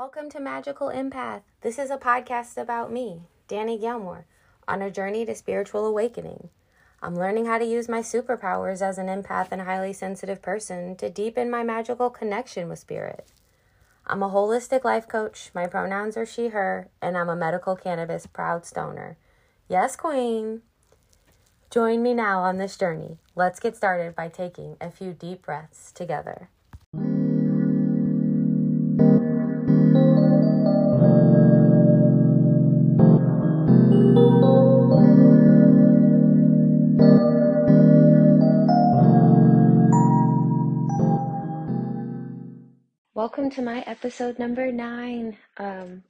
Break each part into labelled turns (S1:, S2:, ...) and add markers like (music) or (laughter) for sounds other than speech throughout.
S1: Welcome to Magical Empath. This is a podcast about me, Danny Gilmore, on a journey to spiritual awakening. I'm learning how to use my superpowers as an empath and highly sensitive person to deepen my magical connection with spirit. I'm a holistic life coach. My pronouns are she, her, and I'm a medical cannabis proud stoner. Yes, Queen. Join me now on this journey. Let's get started by taking a few deep breaths together. Welcome to my episode number nine. Um,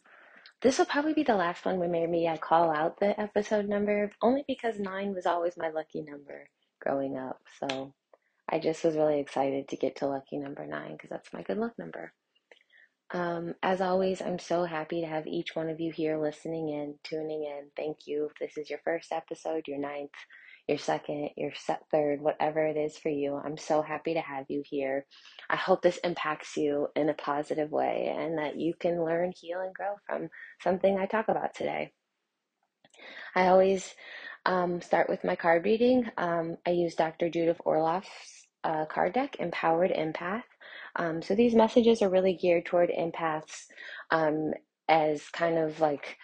S1: this will probably be the last one where maybe I call out the episode number, only because nine was always my lucky number growing up. So I just was really excited to get to lucky number nine because that's my good luck number. Um, as always, I'm so happy to have each one of you here listening in, tuning in. Thank you. If this is your first episode, your ninth, your second, your third, whatever it is for you, I'm so happy to have you here. I hope this impacts you in a positive way and that you can learn, heal, and grow from something I talk about today. I always um, start with my card reading. Um, I use Dr. Judith Orloff's uh, card deck, Empowered Empath. Um, so these messages are really geared toward empaths um, as kind of like,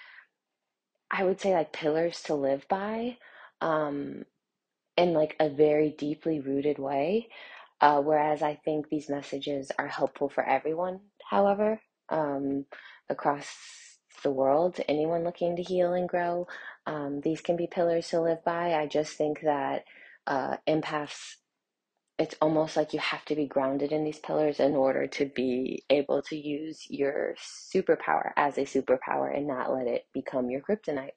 S1: I would say, like pillars to live by um, in like a very deeply rooted way. Uh, whereas I think these messages are helpful for everyone, however, um, across the world, anyone looking to heal and grow. Um, these can be pillars to live by. I just think that uh, empaths it's almost like you have to be grounded in these pillars in order to be able to use your superpower as a superpower and not let it become your kryptonite.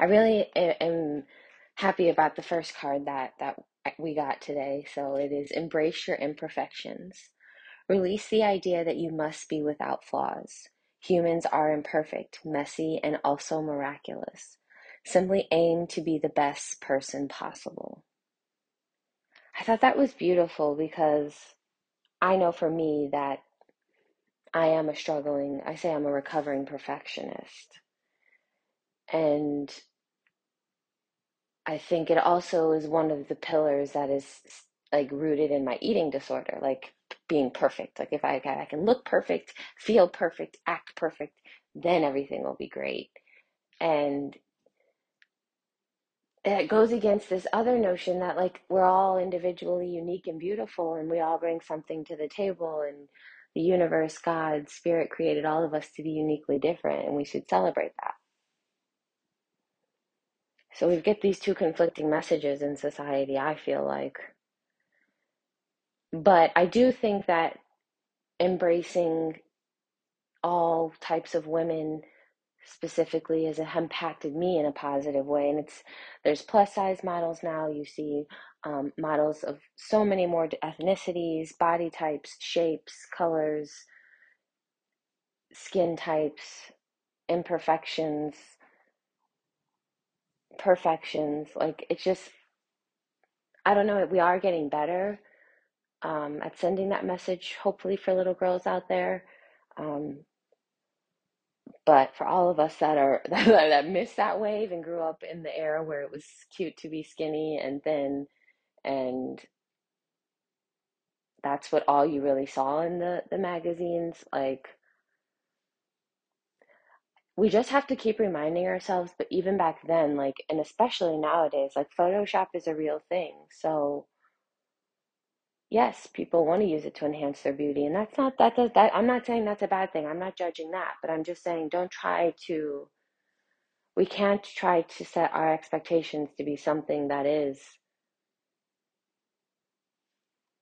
S1: I really am happy about the first card that that we got today. So it is embrace your imperfections. Release the idea that you must be without flaws. Humans are imperfect, messy, and also miraculous. Simply aim to be the best person possible. I thought that was beautiful because I know for me that I am a struggling, I say I'm a recovering perfectionist. And I think it also is one of the pillars that is like rooted in my eating disorder, like being perfect. Like if I, I can look perfect, feel perfect, act perfect, then everything will be great. And it goes against this other notion that like we're all individually unique and beautiful and we all bring something to the table and the universe god spirit created all of us to be uniquely different and we should celebrate that so we get these two conflicting messages in society i feel like but i do think that embracing all types of women specifically has impacted me in a positive way. And it's there's plus size models now. You see um, models of so many more ethnicities, body types, shapes, colors, skin types, imperfections, perfections. Like it's just, I don't know. We are getting better um, at sending that message. Hopefully for little girls out there. Um, but for all of us that are (laughs) that missed that wave and grew up in the era where it was cute to be skinny and thin and that's what all you really saw in the the magazines like we just have to keep reminding ourselves but even back then like and especially nowadays like photoshop is a real thing so yes, people want to use it to enhance their beauty. And that's not, that does, that, I'm not saying that's a bad thing. I'm not judging that, but I'm just saying don't try to, we can't try to set our expectations to be something that is,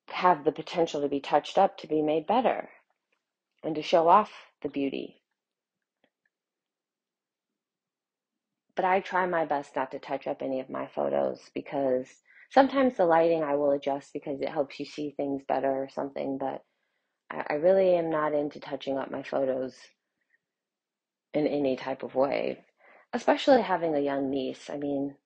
S1: have the potential to be touched up, to be made better, and to show off the beauty. But I try my best not to touch up any of my photos because sometimes the lighting I will adjust because it helps you see things better or something, but I, I really am not into touching up my photos in any type of way, especially having a young niece. I mean,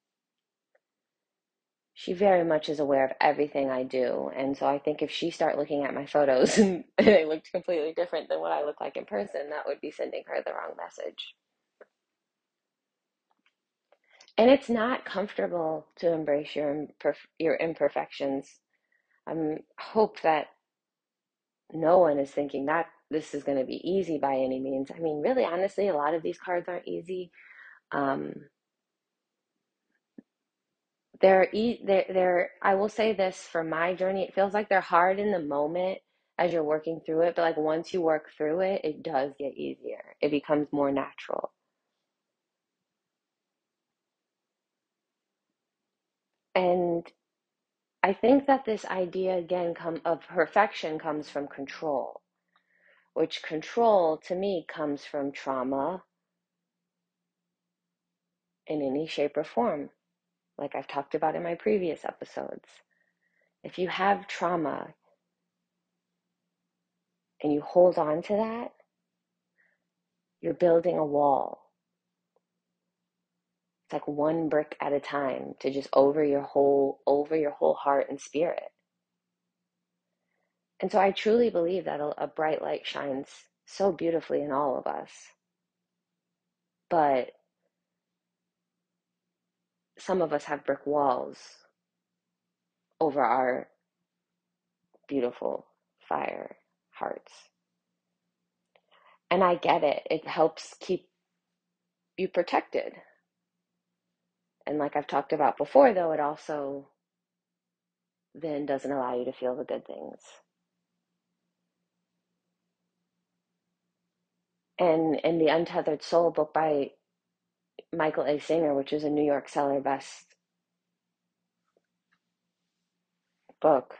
S1: she very much is aware of everything I do. And so I think if she start looking at my photos (laughs) and they looked completely different than what I look like in person, that would be sending her the wrong message. And it's not comfortable to embrace your your imperfections. I um, hope that no one is thinking that this is going to be easy by any means. I mean, really, honestly, a lot of these cards aren't easy. Um, they're, they're, they're, I will say this for my journey, it feels like they're hard in the moment as you're working through it, but like once you work through it, it does get easier. It becomes more natural. And I think that this idea again come of perfection comes from control, which control to me comes from trauma in any shape or form like I've talked about in my previous episodes. If you have trauma and you hold on to that, you're building a wall. It's like one brick at a time to just over your whole over your whole heart and spirit. And so I truly believe that a, a bright light shines so beautifully in all of us. But some of us have brick walls over our beautiful fire hearts. And I get it. It helps keep you protected. And like I've talked about before, though, it also then doesn't allow you to feel the good things. And in the Untethered Soul book by Michael A. Singer, which is a New York seller best book,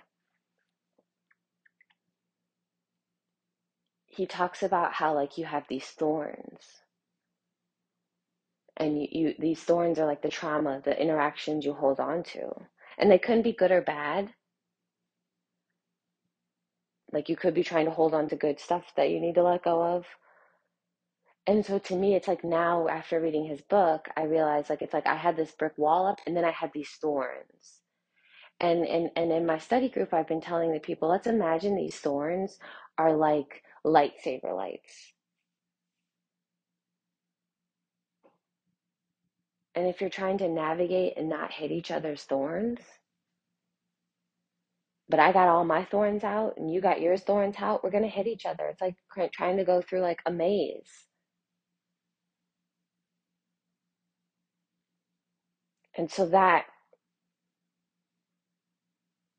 S1: he talks about how like you have these thorns and you, you these thorns are like the trauma the interactions you hold on to. And they couldn't be good or bad. Like you could be trying to hold on to good stuff that you need to let go of. And so to me it's like now after reading his book i realized like it's like i had this brick wall up and then i had these thorns. And and and in my study group i've been telling the people let's imagine these thorns are like lightsaber lights and if you're trying to navigate and not hit each other's thorns but I got all my thorns out and you got yours thorns out, we're going to hit each other. It's like trying to go through like a maze. And so that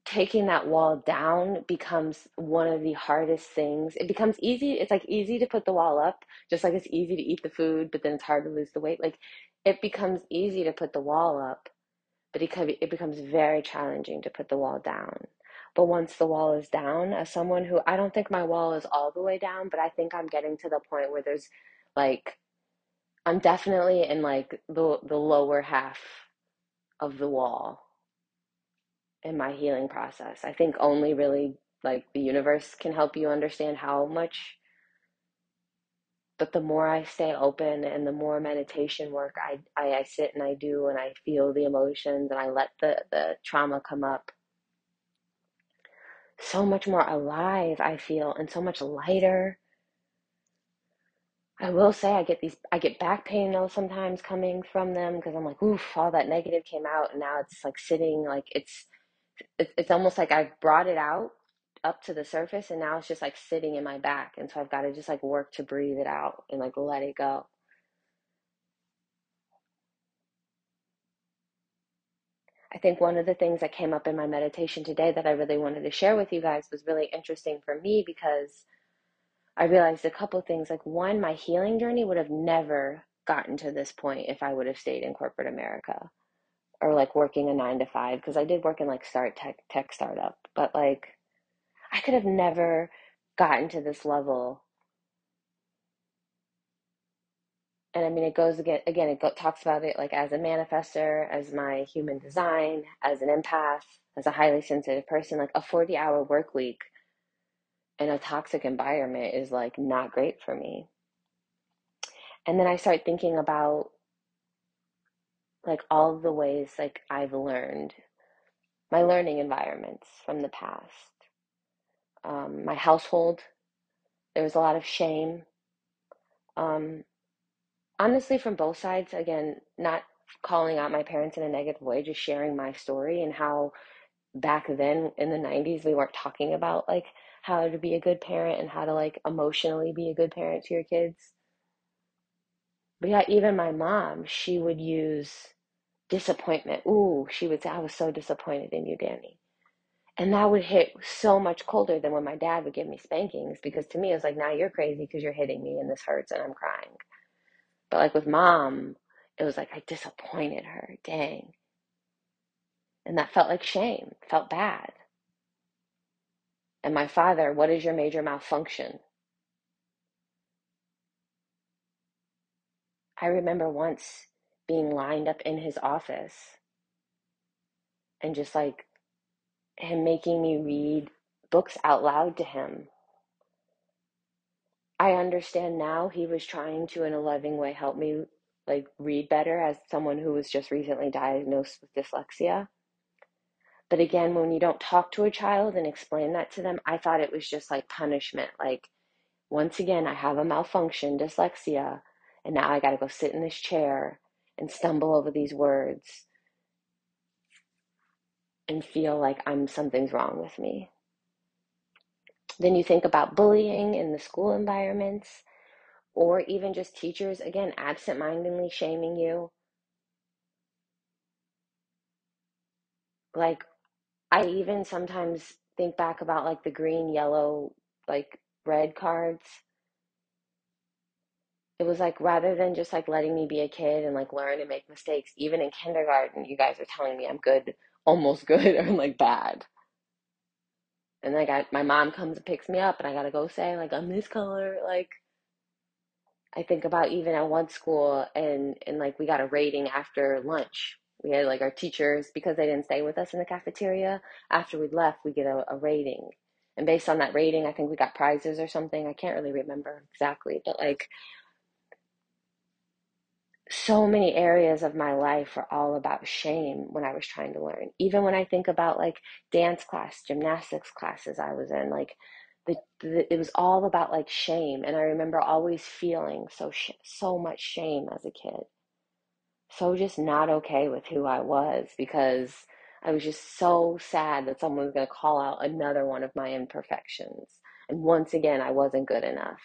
S1: taking that wall down becomes one of the hardest things. It becomes easy. It's like easy to put the wall up, just like it's easy to eat the food, but then it's hard to lose the weight. Like it becomes easy to put the wall up, but it, it becomes very challenging to put the wall down. But once the wall is down, as someone who I don't think my wall is all the way down, but I think I'm getting to the point where there's like I'm definitely in like the the lower half of the wall in my healing process. I think only really like the universe can help you understand how much but the more I stay open and the more meditation work I, I, I sit and I do and I feel the emotions and I let the, the trauma come up, so much more alive I feel and so much lighter. I will say I get these I get back pain though sometimes coming from them because I'm like, oof, all that negative came out and now it's like sitting like it's it's almost like I've brought it out up to the surface and now it's just like sitting in my back and so I've got to just like work to breathe it out and like let it go. I think one of the things that came up in my meditation today that I really wanted to share with you guys was really interesting for me because I realized a couple things. Like, one, my healing journey would have never gotten to this point if I would have stayed in corporate America or like working a nine to five because I did work in like start tech tech startup, but like I could have never gotten to this level. And I mean, it goes again, again, it go, talks about it like as a manifester, as my human design, as an empath, as a highly sensitive person, like a 40 hour work week in a toxic environment is like not great for me. And then I start thinking about like all the ways like I've learned my learning environments from the past. Um, my household, there was a lot of shame. Um, honestly, from both sides, again, not calling out my parents in a negative way, just sharing my story and how back then in the 90s we weren't talking about like how to be a good parent and how to like emotionally be a good parent to your kids. But yeah, even my mom, she would use disappointment. Ooh, she would say, I was so disappointed in you, Danny. And that would hit so much colder than when my dad would give me spankings because to me it was like, now you're crazy because you're hitting me and this hurts and I'm crying. But like with mom, it was like I disappointed her. Dang. And that felt like shame, felt bad. And my father, what is your major malfunction? I remember once being lined up in his office and just like him making me read books out loud to him. I understand now he was trying to, in a loving way, help me like read better as someone who was just recently diagnosed with dyslexia. But again, when you don't talk to a child and explain that to them, I thought it was just like punishment. Like, once again, I have a malfunction, dyslexia, and now I got to go sit in this chair and stumble over these words and feel like I'm something's wrong with me. Then you think about bullying in the school environments or even just teachers, again, absent-mindedly shaming you. Like, I even sometimes think back about like the green, yellow, like red cards. It was like rather than just like letting me be a kid and like learn and make mistakes, even in kindergarten, you guys are telling me I'm good, almost (laughs) good, or like bad. And I got my mom comes and picks me up, and I gotta go say like I'm this color, like I think about even at one school and and like we got a rating after lunch. We had like our teachers because they didn't stay with us in the cafeteria. After we left, we get a, a rating, and based on that rating, I think we got prizes or something. I can't really remember exactly, but like so many areas of my life were all about shame when I was trying to learn. Even when I think about like dance class, gymnastics classes I was in, like the, the, it was all about like shame and i remember always feeling so sh- so much shame as a kid so just not okay with who i was because i was just so sad that someone was going to call out another one of my imperfections and once again i wasn't good enough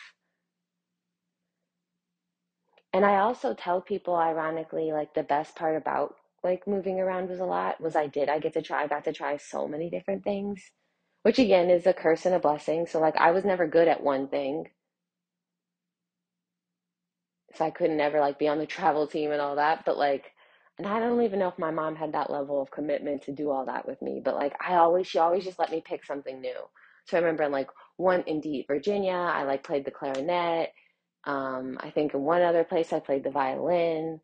S1: and i also tell people ironically like the best part about like moving around was a lot was i did i get to try i got to try so many different things which again is a curse and a blessing. So like I was never good at one thing. So I couldn't ever like be on the travel team and all that. But like and I don't even know if my mom had that level of commitment to do all that with me. But like I always she always just let me pick something new. So I remember in like one in indeed Virginia, I like played the clarinet. Um, I think in one other place I played the violin.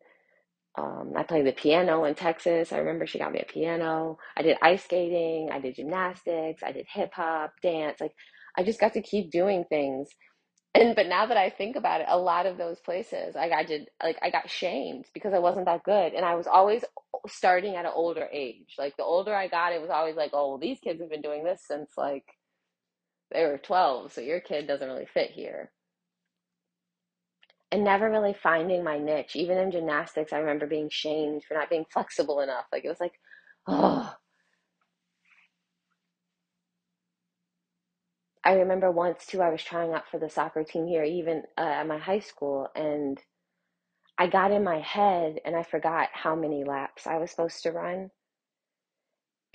S1: Um, I played the piano in Texas. I remember she got me a piano. I did ice skating. I did gymnastics. I did hip hop, dance. Like, I just got to keep doing things. And but now that I think about it, a lot of those places, like I did, like I got shamed because I wasn't that good, and I was always starting at an older age. Like the older I got, it was always like, oh, well, these kids have been doing this since like they were 12, so your kid doesn't really fit here and never really finding my niche. Even in gymnastics, I remember being shamed for not being (laughs) flexible enough. Like it was like, oh. I remember once too, I was trying out for the soccer team here, even uh, at my high school, and I got in my head and I forgot how many laps I was supposed to run.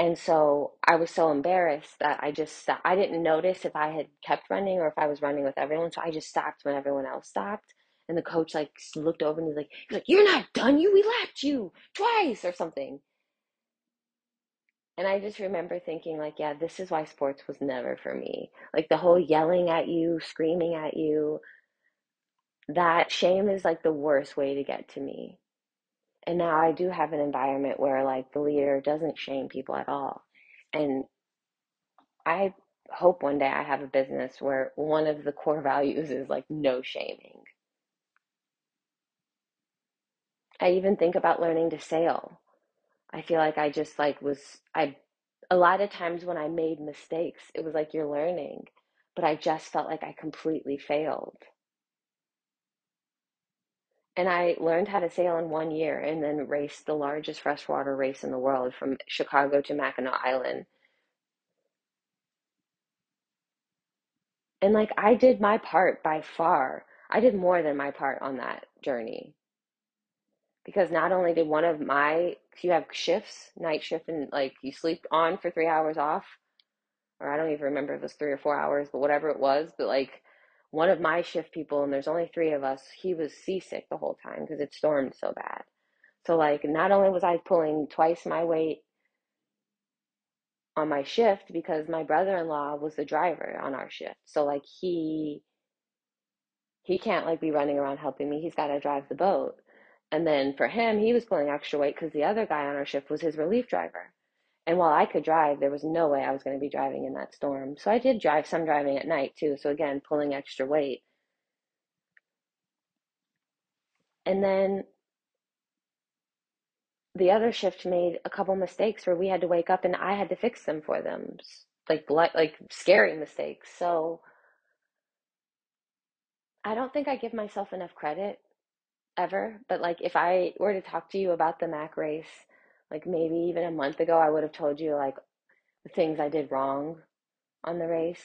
S1: And so I was so embarrassed that I just stopped. I didn't notice if I had kept running or if I was running with everyone. So I just stopped when everyone else stopped. And the coach like looked over and he's like, he's like, "You're not done. You we lapped you twice or something." And I just remember thinking like, "Yeah, this is why sports was never for me." Like the whole yelling at you, screaming at you. That shame is like the worst way to get to me. And now I do have an environment where like the leader doesn't shame people at all. And I hope one day I have a business where one of the core (laughs) values is like no shaming. I even think about learning to sail. I feel like I just like was I a lot of times when I made mistakes, it was like you're learning, but I just felt like I completely failed. And I learned how to sail in one year and then raced the largest freshwater race in the world from Chicago to Mackinac Island. And like I did my part by far. I did more than my part on that journey. Because not only did one of my, you have shifts, night shift, and like you sleep on for three hours off, or I don't even remember if it was three or four hours, but whatever it was. But like one of my shift people, and there's only three of us, he was seasick the whole time because it stormed so bad. So like not only was I pulling twice my weight on my shift because my brother-in-law was the driver on our shift. So like he he can't like be running around helping me. He's got to drive the boat. And then for him, he was pulling extra weight because the other guy on our shift was his relief driver. And while I could drive, there was no way I was going to be driving in that storm. So I did drive some driving at night too. So again, pulling extra weight. And then the other shift made a couple mistakes where we had to wake up and I had to fix them for them. Like like scary mistakes. So I don't think I give myself enough credit ever, but like if I were to talk to you about the Mac race, like maybe even a month ago, I would have told you like the things I did wrong on the race.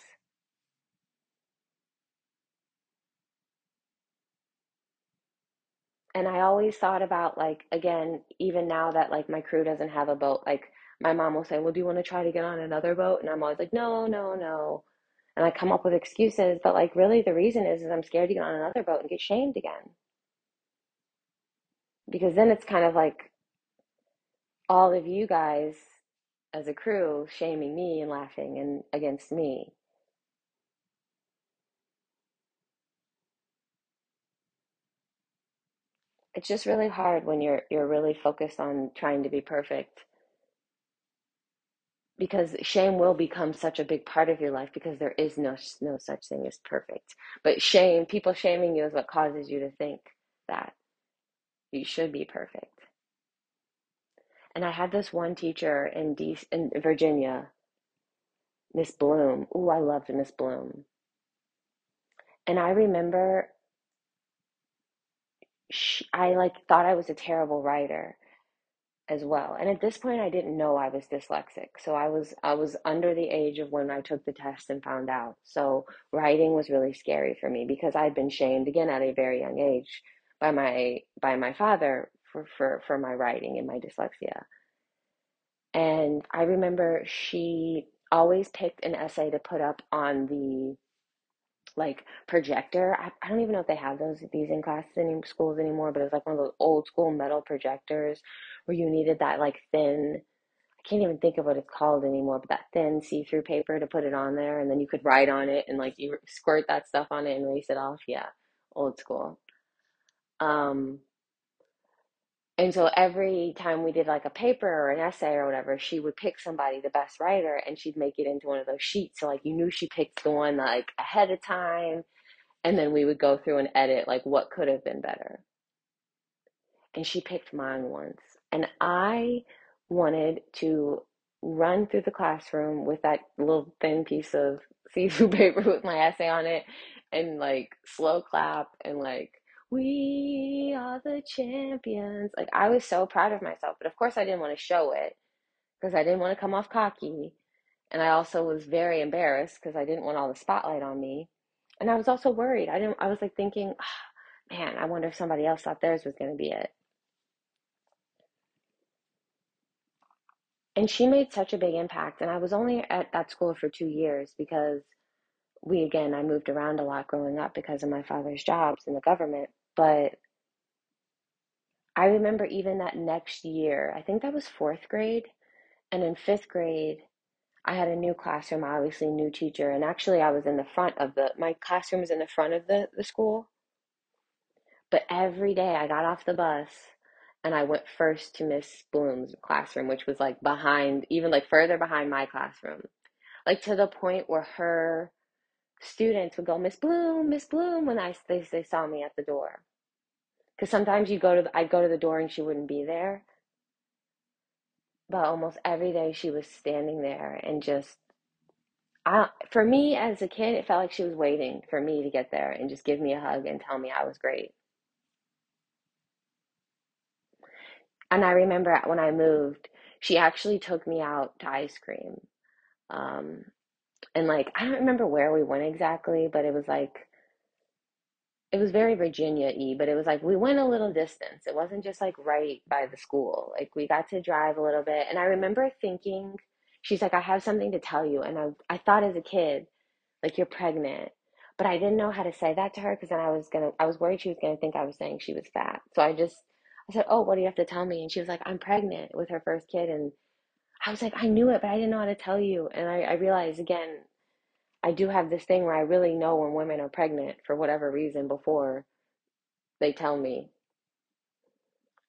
S1: And I always thought about like again, even now that like my crew doesn't have a boat, like my mom will say, "Well, do you want to try to get on another boat?" And I'm always like, "No, no, no." And I come up with excuses, but like really the reason is is I'm scared to get on another boat and get shamed again. Because then it's kind of like all of you guys as a crew shaming me and laughing and against me. It's just really hard when you're you're really focused on trying to be perfect because shame will become such a big part of your life because there is no no such thing as perfect. But shame, people shaming you is what causes you to think that you should be perfect. And I had this one teacher in D in Virginia, Miss Bloom. Ooh, I loved Miss Bloom. And I remember she, I like thought I was a terrible writer as well. And at this point I didn't know I was dyslexic. So I was I was under the age of when I took the test and found out. So writing was really scary for me because I'd been shamed again at a very young age by my by my father for for, for my writing and my dyslexia. And I remember she always picked an essay to put up on the like projector. I, I don't even know if they have those these in classes in schools anymore, but it was like one of those old school metal projectors where you needed that like thin I can't even think of what it's called anymore, but that thin see-through paper to put it on there and then you could write on it and like you squirt that stuff on it and erase it off. Yeah, old school. Um and so every time we did like a paper or an essay or whatever, she would pick somebody, the best writer, and she'd make it into one of those sheets. So like you knew she picked the one like ahead of time, and then we would go through and edit like what could have been better. And she picked mine once. And I wanted to run through the classroom with that little thin piece of (laughs) see-through paper with my essay on it and like slow clap and like we are the champions. Like I was so proud of myself, but of course I didn't want to show it because I didn't want to come off cocky. And I also was very embarrassed because I didn't want all the spotlight on me. And I was also worried. I didn't I was like thinking, oh, man, I wonder if somebody else thought theirs was going to be it. And she made such a big impact. And I was only at that school for two years because we, again, I moved around a lot growing up because of my father's jobs in the government. But I remember even that next year, I think that was fourth grade. And in fifth grade, I had a new classroom, obviously, new teacher. And actually, I was in the front of the, my classroom was in the front of the, the school. But every day I got off the bus and I went first to Miss Bloom's classroom, which was like behind, even like further behind my classroom, like to the point where her students would go, Miss Bloom, Miss Bloom, when I they, they saw me at the door. Because sometimes you go to, I'd go to the door and she wouldn't be there. but almost every day she was standing there and just I, for me as a kid, it felt like she was waiting for me to get there and just give me a hug and tell me I was great. And I remember when I moved, she actually took me out to ice cream. Um, and like, I don't remember where we went exactly, but it was like, it was very Virginia y, but it was like we went a little distance. It wasn't just like right by the school. Like we got to drive a little bit. And I remember thinking, she's like, I have something to tell you. And I, I thought as a kid, like you're pregnant. But I didn't know how to say that to her because then I was gonna I was worried she was gonna think I was saying she was fat. So I just I said, Oh, what do you have to tell me? And she was like, I'm pregnant with her first kid and I was like, I knew it, but I didn't know how to tell you. And I, I realized again, I do have this thing where I really know when women are pregnant for whatever reason before they tell me.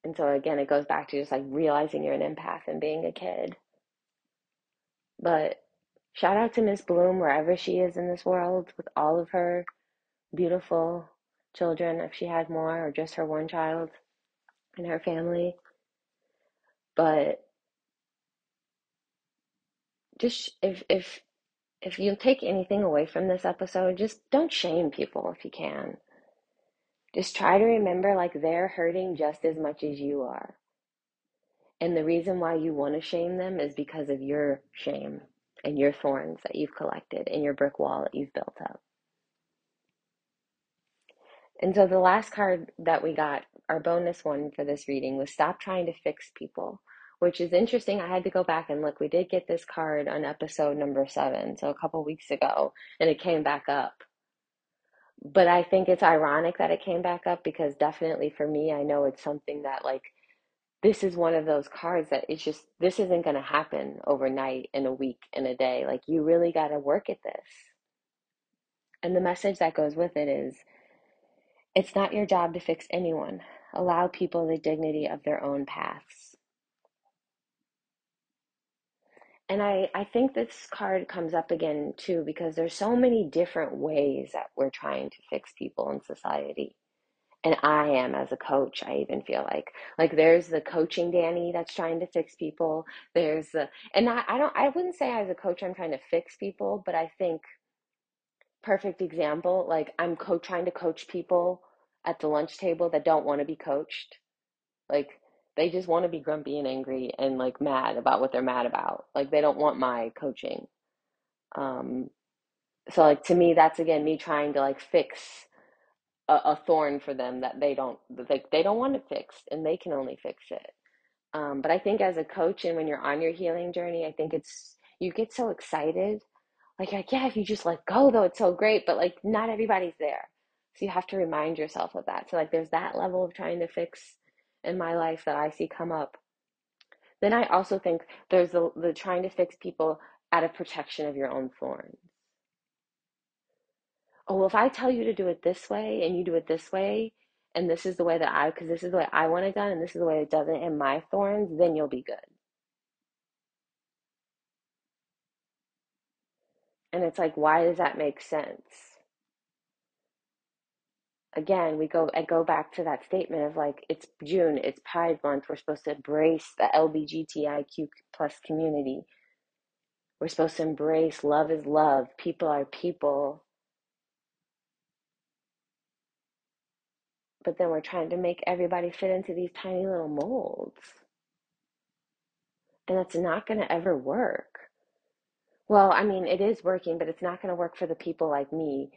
S1: And so again, it goes back to just like realizing you're an empath and being a kid. But shout out to Miss Bloom wherever she is in this world with all of her beautiful children, if she had more, or just her one child in her family. But just if if if you take anything away from this episode, just don't shame people if you can. Just try to remember like they're hurting just as much as you are. And the reason why you want to shame them is because of your shame and your thorns that you've collected and your brick wall that you've built up. And so the last card that we got, our bonus one for this reading, was Stop Trying to Fix People, which is interesting. I had to go back and look. We did get this card on episode number seven, so a couple weeks ago, and it came back up. But I think it's ironic that it came back up because definitely for me, I know it's something that, like, this is one of those cards that it's just, this isn't going to happen overnight, in a week, in a day. Like, you really got to work at this. And the message that goes with it is it's not your job to fix anyone. Allow people the dignity of their own paths. And I, I think this card comes up again too because there's so many different ways that we're trying to fix people in society. And I am as a coach, I even feel like like there's the coaching Danny that's trying to fix people. There's the and I, I don't I wouldn't say as a coach I'm trying to fix people, but I think perfect example, like I'm co trying to coach people at the lunch table that don't want to be coached. Like they just want to be grumpy and angry and like mad about what they're mad about. Like they don't want my coaching. Um, so like to me, that's again me trying to like fix a, a thorn for them that they don't like they don't want it fixed and they can only fix it. Um, but I think as a coach and when you're on your healing journey, I think it's you get so excited. Like, like yeah, if you just let go though, it's so great, but like not everybody's there. So you have to remind yourself of that. So like there's that level of trying to fix in my life that I see come up. Then I also think there's the, the trying to fix people out of protection of your own thorns. Oh, well, if I tell you to do it this way and you do it this way, and this is the way that I, because this is the way I want it done, and this is the way it doesn't, and my thorns, then you'll be good. And it's like, why does that make sense? Again, we go I go back to that statement of like it's June, it's Pride Month. We're supposed to embrace the LBGTIQ plus community. We're supposed to embrace love is love. People are people. But then we're trying to make everybody fit into these tiny little molds. And that's not going to ever work. Well, I mean, it is working, but it's not going to work for the people like me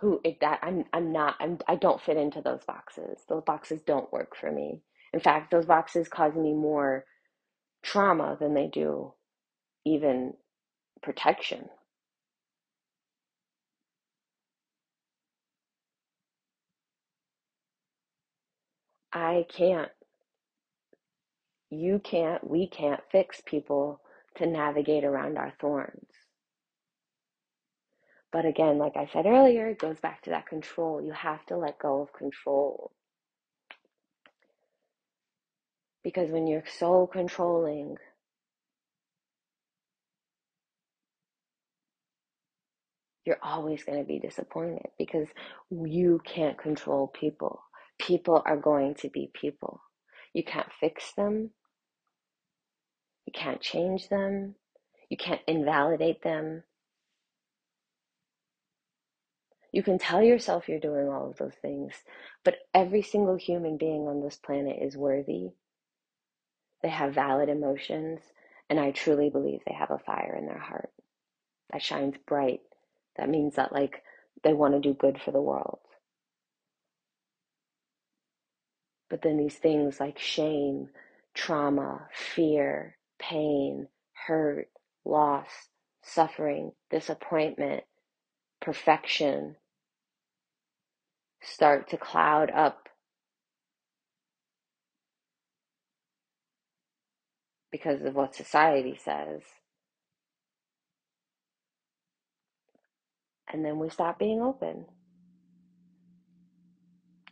S1: who that I'm I'm not I'm I don't fit into those boxes. Those boxes don't work for me. In fact, those boxes cause me more trauma than they do even protection. I can't, you can't, we can't fix people to navigate around our thorns. But again, like I said earlier, it goes back to that control. You have to let go of control. Because when you're so controlling, you're always going to be disappointed because you can't control people. People are going to be people. You can't fix them. You can't change them. You can't invalidate them. You can tell yourself you're doing all of those things, but every single human being on this planet is worthy. They have valid emotions, and I truly believe they have a fire in their heart that shines bright. That means that, like, they want to do good for the world. But then these things like shame, trauma, fear, pain, hurt, loss, suffering, disappointment, perfection start to cloud up because of what society says. And then we stop being open.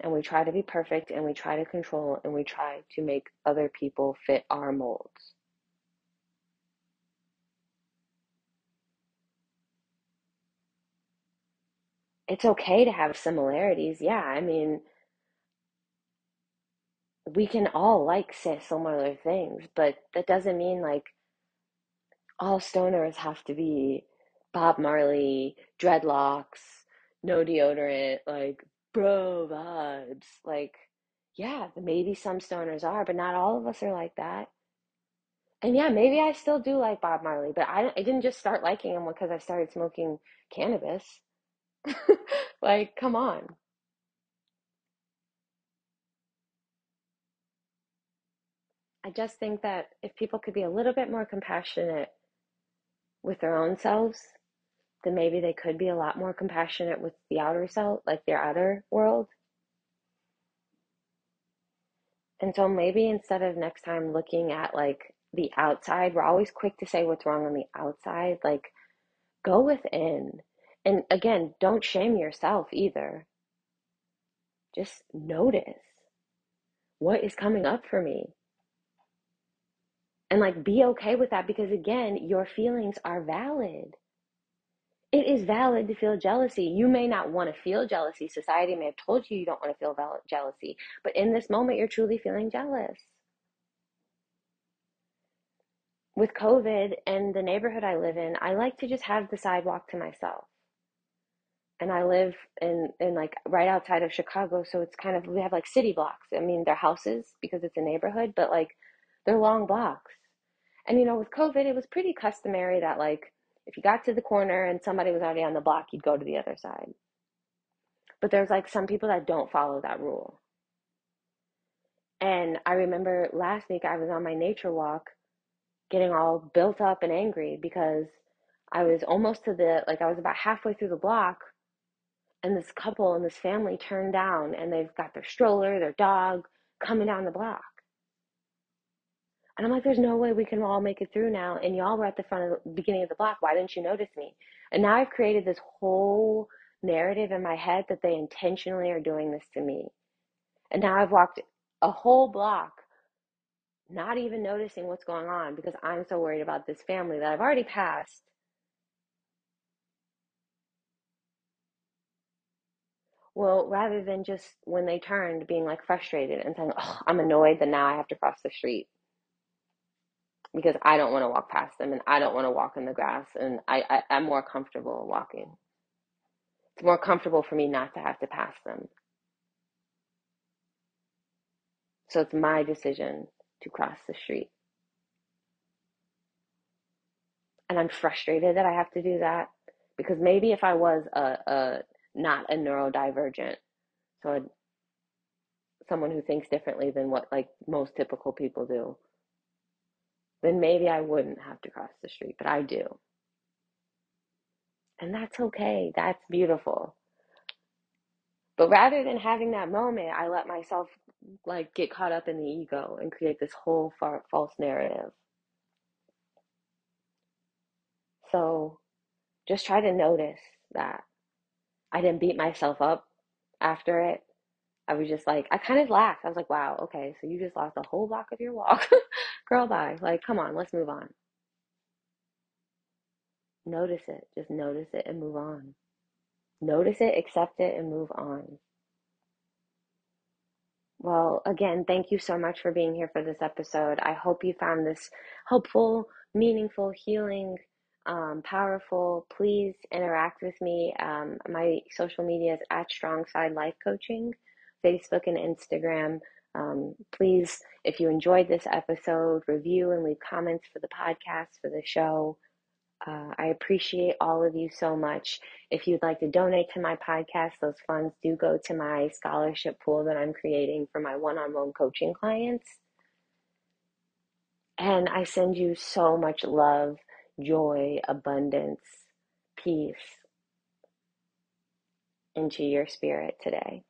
S1: And we try to be perfect and we try to control and we try to make other people fit our molds. It's okay to have similarities. Yeah, I mean, we can all like say similar things, but that doesn't mean like all stoners have to be Bob Marley, dreadlocks, no deodorant, like bro vibes. Like, yeah, maybe some stoners are, but not all of us are like that. And yeah, maybe I still do like Bob Marley, but I, I didn't just start liking him because I started smoking cannabis. (laughs) like, come on. I just think that if people could be a little bit more compassionate with their own selves, then maybe they could be a lot more compassionate with the outer self, like their outer world. And so maybe instead of next time looking at like the outside, we're always quick to say what's wrong on the outside. Like, go within. And again, don't shame yourself either. Just notice what is coming up for me. And like, be okay with that because again, your feelings are valid. It is valid to feel jealousy. You may not want to feel jealousy. Society may have told you you don't want to feel jealousy. But in this moment, you're truly feeling jealous. With COVID and the neighborhood I live in, I like to just have the sidewalk to myself. And I live in, in like right outside of Chicago. So it's kind of, we have like city blocks. I mean, they're houses because it's a neighborhood, but like they're long blocks. And you know, with COVID, it was pretty customary that like if you got to the corner and somebody was already on the block, you'd go to the other side. But there's like some people that don't follow that rule. And I remember last week I was on my nature walk getting all built up and angry because I was almost to the, like, I was about halfway through the block and this couple and this family turned down and they've got their stroller, their dog coming down the block. And I'm like, there's no way we can all make it through now. And y'all were at the front of the beginning of the block. Why didn't you notice me? And now I've created this whole narrative in my head that they intentionally are doing this to me. And now I've walked a whole block not even noticing what's going on because I'm so worried about this family that I've already passed. Well, rather than just when they turned being like frustrated and saying, Oh, I'm annoyed that now I have to cross the street because I don't want to walk past them and I don't want to walk in the grass and I, I, I'm more comfortable walking. It's more comfortable for me not to have to pass them. So it's my decision to cross the street. And I'm frustrated that I have to do that because maybe if I was a, a not a neurodivergent, so a, someone who thinks differently than what like most typical people do, then maybe I wouldn't have to cross the street, but I do. And that's okay. That's beautiful. But rather than having that moment, I let myself like get caught up in the ego and create this whole far, false narrative. So just try to notice that I didn't beat myself up after it. I was just like, I kind of laughed. I was like, wow, okay, so you just lost a whole block of your walk. (laughs) Girl, bye. Like, come on, let's move on. Notice it. Just notice it and move on. Notice it, accept it, and move on. Well, again, thank you so much for being here for this episode. I hope you found this helpful, meaningful, healing, um, powerful. Please interact with me. Um, my social media is at Strong Side Life Coaching, Facebook and Instagram. Um, please, if you enjoyed this episode, review and leave comments for the podcast, for the show. Uh, I appreciate all of you so much. If you'd like to donate to my podcast, those funds do go to my scholarship pool that I'm creating for my one on one coaching clients. And I send you so much love, joy, abundance, peace into your spirit today.